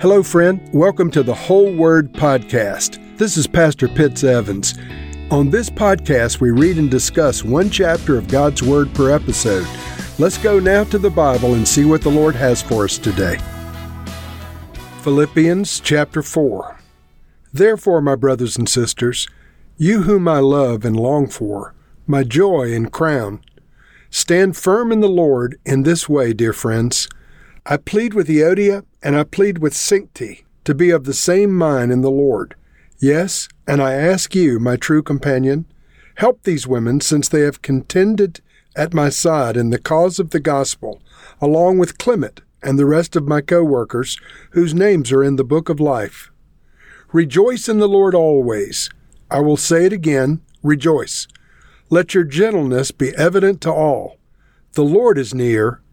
Hello, friend. Welcome to the Whole Word Podcast. This is Pastor Pitts Evans. On this podcast, we read and discuss one chapter of God's Word per episode. Let's go now to the Bible and see what the Lord has for us today. Philippians chapter 4. Therefore, my brothers and sisters, you whom I love and long for, my joy and crown, stand firm in the Lord in this way, dear friends. I plead with Euodia and I plead with Syntyche to be of the same mind in the Lord. Yes, and I ask you, my true companion, help these women since they have contended at my side in the cause of the gospel, along with Clement and the rest of my co workers, whose names are in the book of life. Rejoice in the Lord always. I will say it again rejoice. Let your gentleness be evident to all. The Lord is near.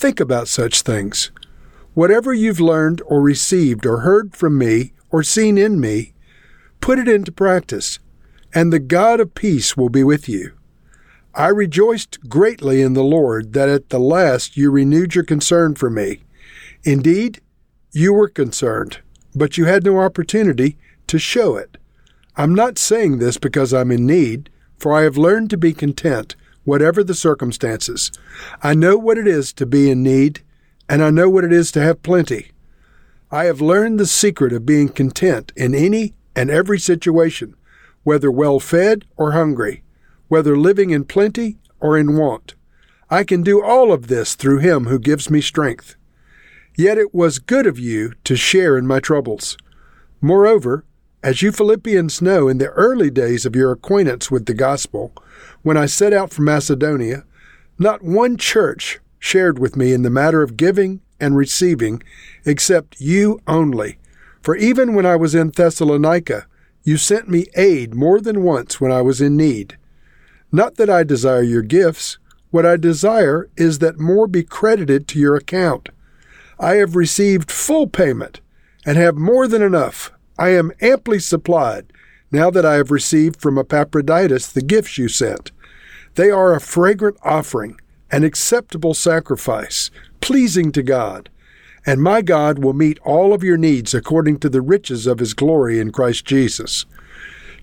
think about such things. Whatever you've learned or received or heard from me or seen in me, put it into practice, and the God of peace will be with you. I rejoiced greatly in the Lord that at the last you renewed your concern for me. Indeed, you were concerned, but you had no opportunity to show it. I'm not saying this because I'm in need, for I have learned to be content whatever the circumstances. I know what it is to be in need, and I know what it is to have plenty. I have learned the secret of being content in any and every situation, whether well fed or hungry, whether living in plenty or in want. I can do all of this through Him who gives me strength. Yet it was good of you to share in my troubles. Moreover, as you Philippians know, in the early days of your acquaintance with the gospel, when I set out for Macedonia, not one church shared with me in the matter of giving and receiving, except you only. For even when I was in Thessalonica, you sent me aid more than once when I was in need. Not that I desire your gifts, what I desire is that more be credited to your account. I have received full payment, and have more than enough I am amply supplied, now that I have received from Epaphroditus the gifts you sent. They are a fragrant offering, an acceptable sacrifice, pleasing to God. And my God will meet all of your needs according to the riches of his glory in Christ Jesus.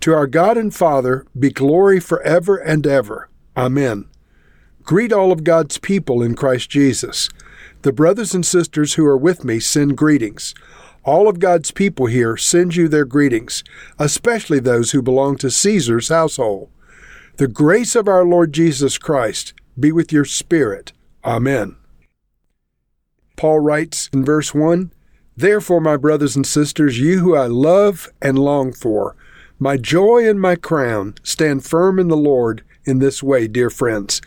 To our God and Father be glory forever and ever. Amen. Greet all of God's people in Christ Jesus. The brothers and sisters who are with me send greetings. All of God's people here send you their greetings, especially those who belong to Caesar's household. The grace of our Lord Jesus Christ be with your spirit. Amen. Paul writes in verse 1 Therefore, my brothers and sisters, you who I love and long for, my joy and my crown, stand firm in the Lord in this way, dear friends.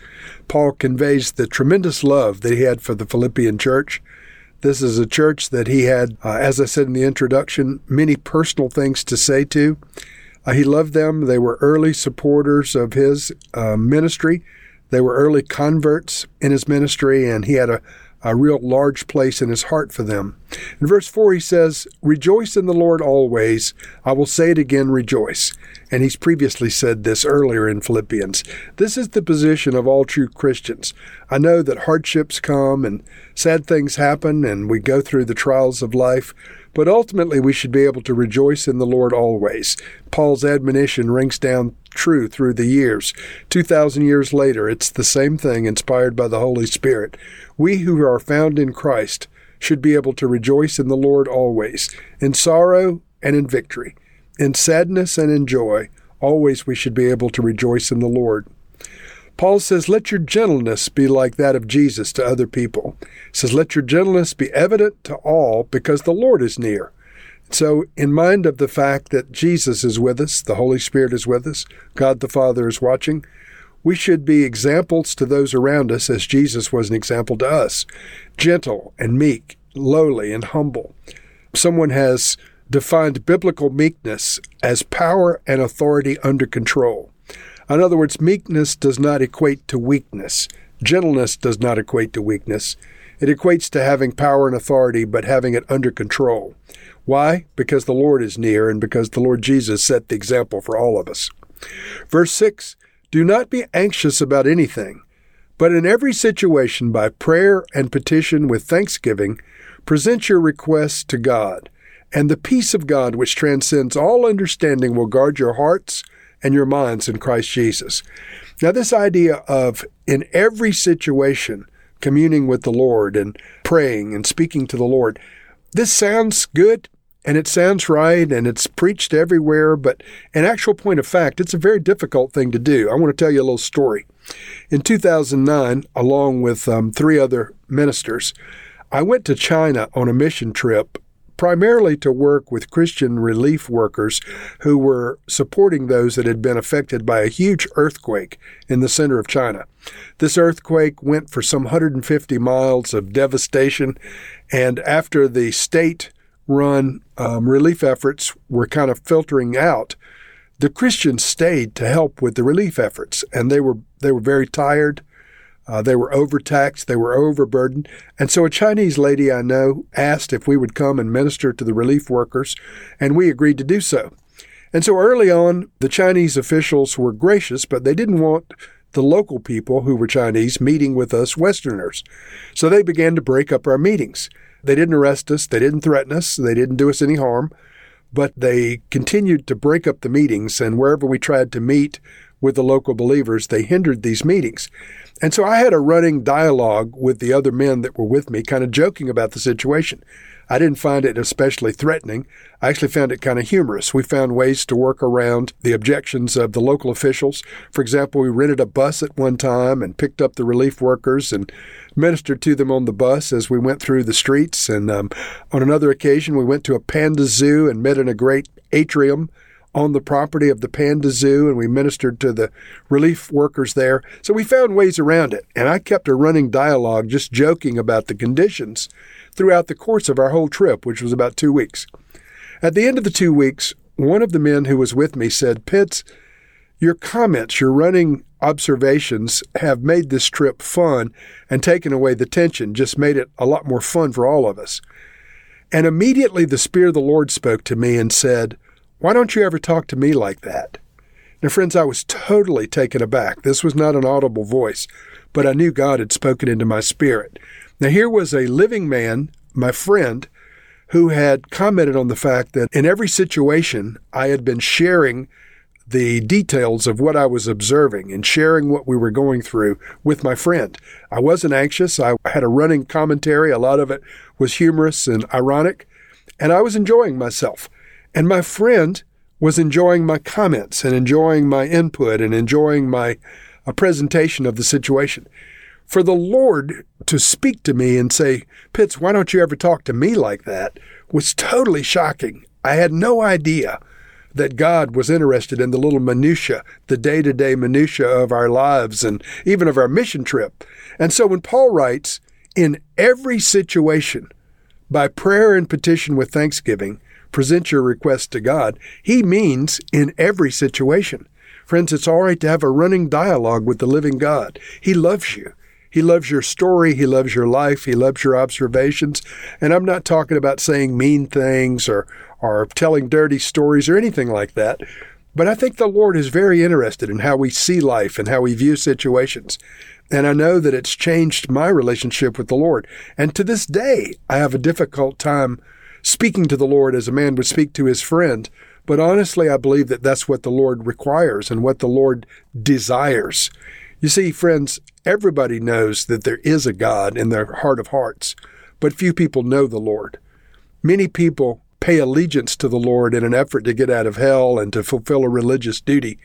Paul conveys the tremendous love that he had for the Philippian church this is a church that he had, uh, as I said in the introduction, many personal things to say to. Uh, he loved them. They were early supporters of his uh, ministry. They were early converts in his ministry, and he had a, a real large place in his heart for them. In verse 4, he says, Rejoice in the Lord always. I will say it again, rejoice. And he's previously said this earlier in Philippians. This is the position of all true Christians. I know that hardships come and sad things happen, and we go through the trials of life. But ultimately, we should be able to rejoice in the Lord always. Paul's admonition rings down true through the years. 2,000 years later, it's the same thing inspired by the Holy Spirit. We who are found in Christ should be able to rejoice in the Lord always, in sorrow and in victory, in sadness and in joy. Always we should be able to rejoice in the Lord. Paul says, Let your gentleness be like that of Jesus to other people. He says, Let your gentleness be evident to all because the Lord is near. So, in mind of the fact that Jesus is with us, the Holy Spirit is with us, God the Father is watching, we should be examples to those around us as Jesus was an example to us gentle and meek, lowly and humble. someone has defined biblical meekness as power and authority under control. In other words, meekness does not equate to weakness. Gentleness does not equate to weakness. It equates to having power and authority, but having it under control. Why? Because the Lord is near and because the Lord Jesus set the example for all of us. Verse 6 Do not be anxious about anything, but in every situation, by prayer and petition with thanksgiving, present your requests to God. And the peace of God, which transcends all understanding, will guard your hearts and your minds in Christ Jesus. Now, this idea of in every situation, communing with the Lord and praying and speaking to the Lord. This sounds good and it sounds right and it's preached everywhere, but in actual point of fact, it's a very difficult thing to do. I want to tell you a little story. In 2009, along with um, three other ministers, I went to China on a mission trip primarily to work with Christian relief workers who were supporting those that had been affected by a huge earthquake in the center of China. This earthquake went for some 150 miles of devastation, and after the state run um, relief efforts were kind of filtering out, the Christians stayed to help with the relief efforts, and they were they were very tired. Uh, they were overtaxed, they were overburdened. And so a Chinese lady I know asked if we would come and minister to the relief workers, and we agreed to do so. And so early on, the Chinese officials were gracious, but they didn't want the local people who were Chinese meeting with us Westerners. So they began to break up our meetings. They didn't arrest us, they didn't threaten us, they didn't do us any harm, but they continued to break up the meetings, and wherever we tried to meet with the local believers, they hindered these meetings. And so I had a running dialogue with the other men that were with me, kind of joking about the situation. I didn't find it especially threatening. I actually found it kind of humorous. We found ways to work around the objections of the local officials. For example, we rented a bus at one time and picked up the relief workers and ministered to them on the bus as we went through the streets. And um, on another occasion, we went to a panda zoo and met in a great atrium on the property of the Panda Zoo and we ministered to the relief workers there. So we found ways around it. And I kept a running dialogue just joking about the conditions throughout the course of our whole trip, which was about two weeks. At the end of the two weeks, one of the men who was with me said, Pitts, your comments, your running observations have made this trip fun and taken away the tension, just made it a lot more fun for all of us. And immediately the Spirit of the Lord spoke to me and said, why don't you ever talk to me like that? Now, friends, I was totally taken aback. This was not an audible voice, but I knew God had spoken into my spirit. Now, here was a living man, my friend, who had commented on the fact that in every situation I had been sharing the details of what I was observing and sharing what we were going through with my friend. I wasn't anxious. I had a running commentary. A lot of it was humorous and ironic, and I was enjoying myself. And my friend was enjoying my comments and enjoying my input and enjoying my uh, presentation of the situation. For the Lord to speak to me and say, Pitts, why don't you ever talk to me like that? was totally shocking. I had no idea that God was interested in the little minutia, the day-to-day minutia of our lives and even of our mission trip. And so when Paul writes, in every situation, by prayer and petition with thanksgiving, present your request to God, He means in every situation. Friends, it's all right to have a running dialogue with the living God. He loves you. He loves your story. He loves your life. He loves your observations. And I'm not talking about saying mean things or, or telling dirty stories or anything like that. But I think the Lord is very interested in how we see life and how we view situations. And I know that it's changed my relationship with the Lord. And to this day, I have a difficult time speaking to the Lord as a man would speak to his friend. But honestly, I believe that that's what the Lord requires and what the Lord desires. You see, friends, everybody knows that there is a God in their heart of hearts, but few people know the Lord. Many people pay allegiance to the Lord in an effort to get out of hell and to fulfill a religious duty.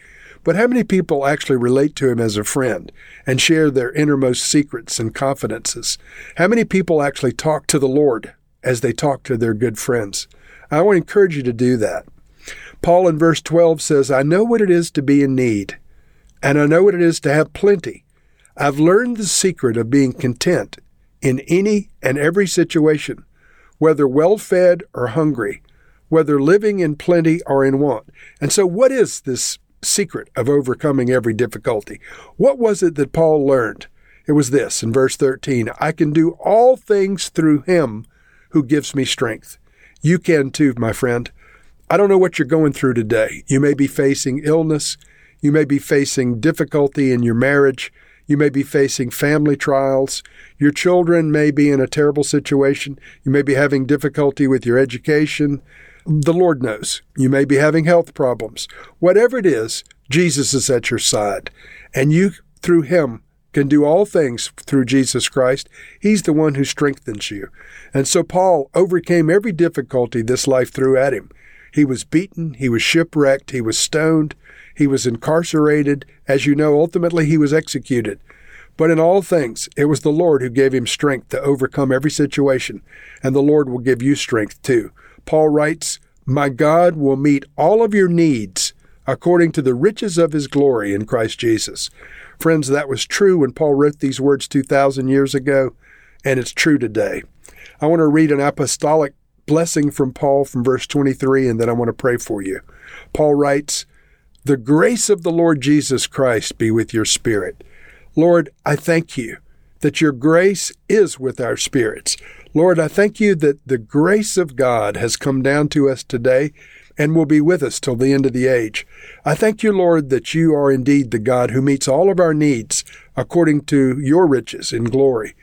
But how many people actually relate to him as a friend and share their innermost secrets and confidences? How many people actually talk to the Lord as they talk to their good friends. I want to encourage you to do that. Paul in verse 12 says, I know what it is to be in need, and I know what it is to have plenty. I've learned the secret of being content in any and every situation, whether well fed or hungry, whether living in plenty or in want. And so, what is this secret of overcoming every difficulty? What was it that Paul learned? It was this in verse 13 I can do all things through him who gives me strength. You can too, my friend. I don't know what you're going through today. You may be facing illness. You may be facing difficulty in your marriage. You may be facing family trials. Your children may be in a terrible situation. You may be having difficulty with your education. The Lord knows. You may be having health problems. Whatever it is, Jesus is at your side. And you, through Him, can do all things through Jesus Christ. He's the one who strengthens you. And so Paul overcame every difficulty this life threw at him. He was beaten, he was shipwrecked, he was stoned, he was incarcerated. As you know, ultimately he was executed. But in all things, it was the Lord who gave him strength to overcome every situation, and the Lord will give you strength too. Paul writes, My God will meet all of your needs according to the riches of his glory in Christ Jesus. Friends, that was true when Paul wrote these words 2,000 years ago, and it's true today. I want to read an apostolic blessing from Paul from verse 23, and then I want to pray for you. Paul writes, The grace of the Lord Jesus Christ be with your spirit. Lord, I thank you that your grace is with our spirits. Lord, I thank you that the grace of God has come down to us today and will be with us till the end of the age. I thank you, Lord, that you are indeed the God who meets all of our needs according to your riches in glory.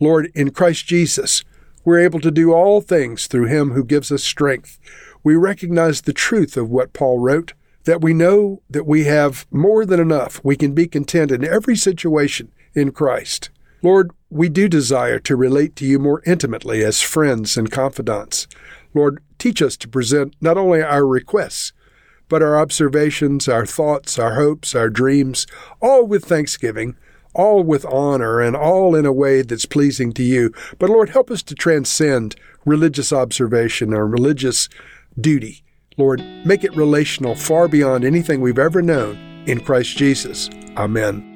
Lord, in Christ Jesus, we're able to do all things through him who gives us strength. We recognize the truth of what Paul wrote, that we know that we have more than enough. We can be content in every situation in Christ. Lord, we do desire to relate to you more intimately as friends and confidants. Lord, teach us to present not only our requests, but our observations, our thoughts, our hopes, our dreams, all with thanksgiving, all with honor and all in a way that's pleasing to you. But Lord, help us to transcend religious observation or religious duty. Lord, make it relational far beyond anything we've ever known in Christ Jesus. Amen.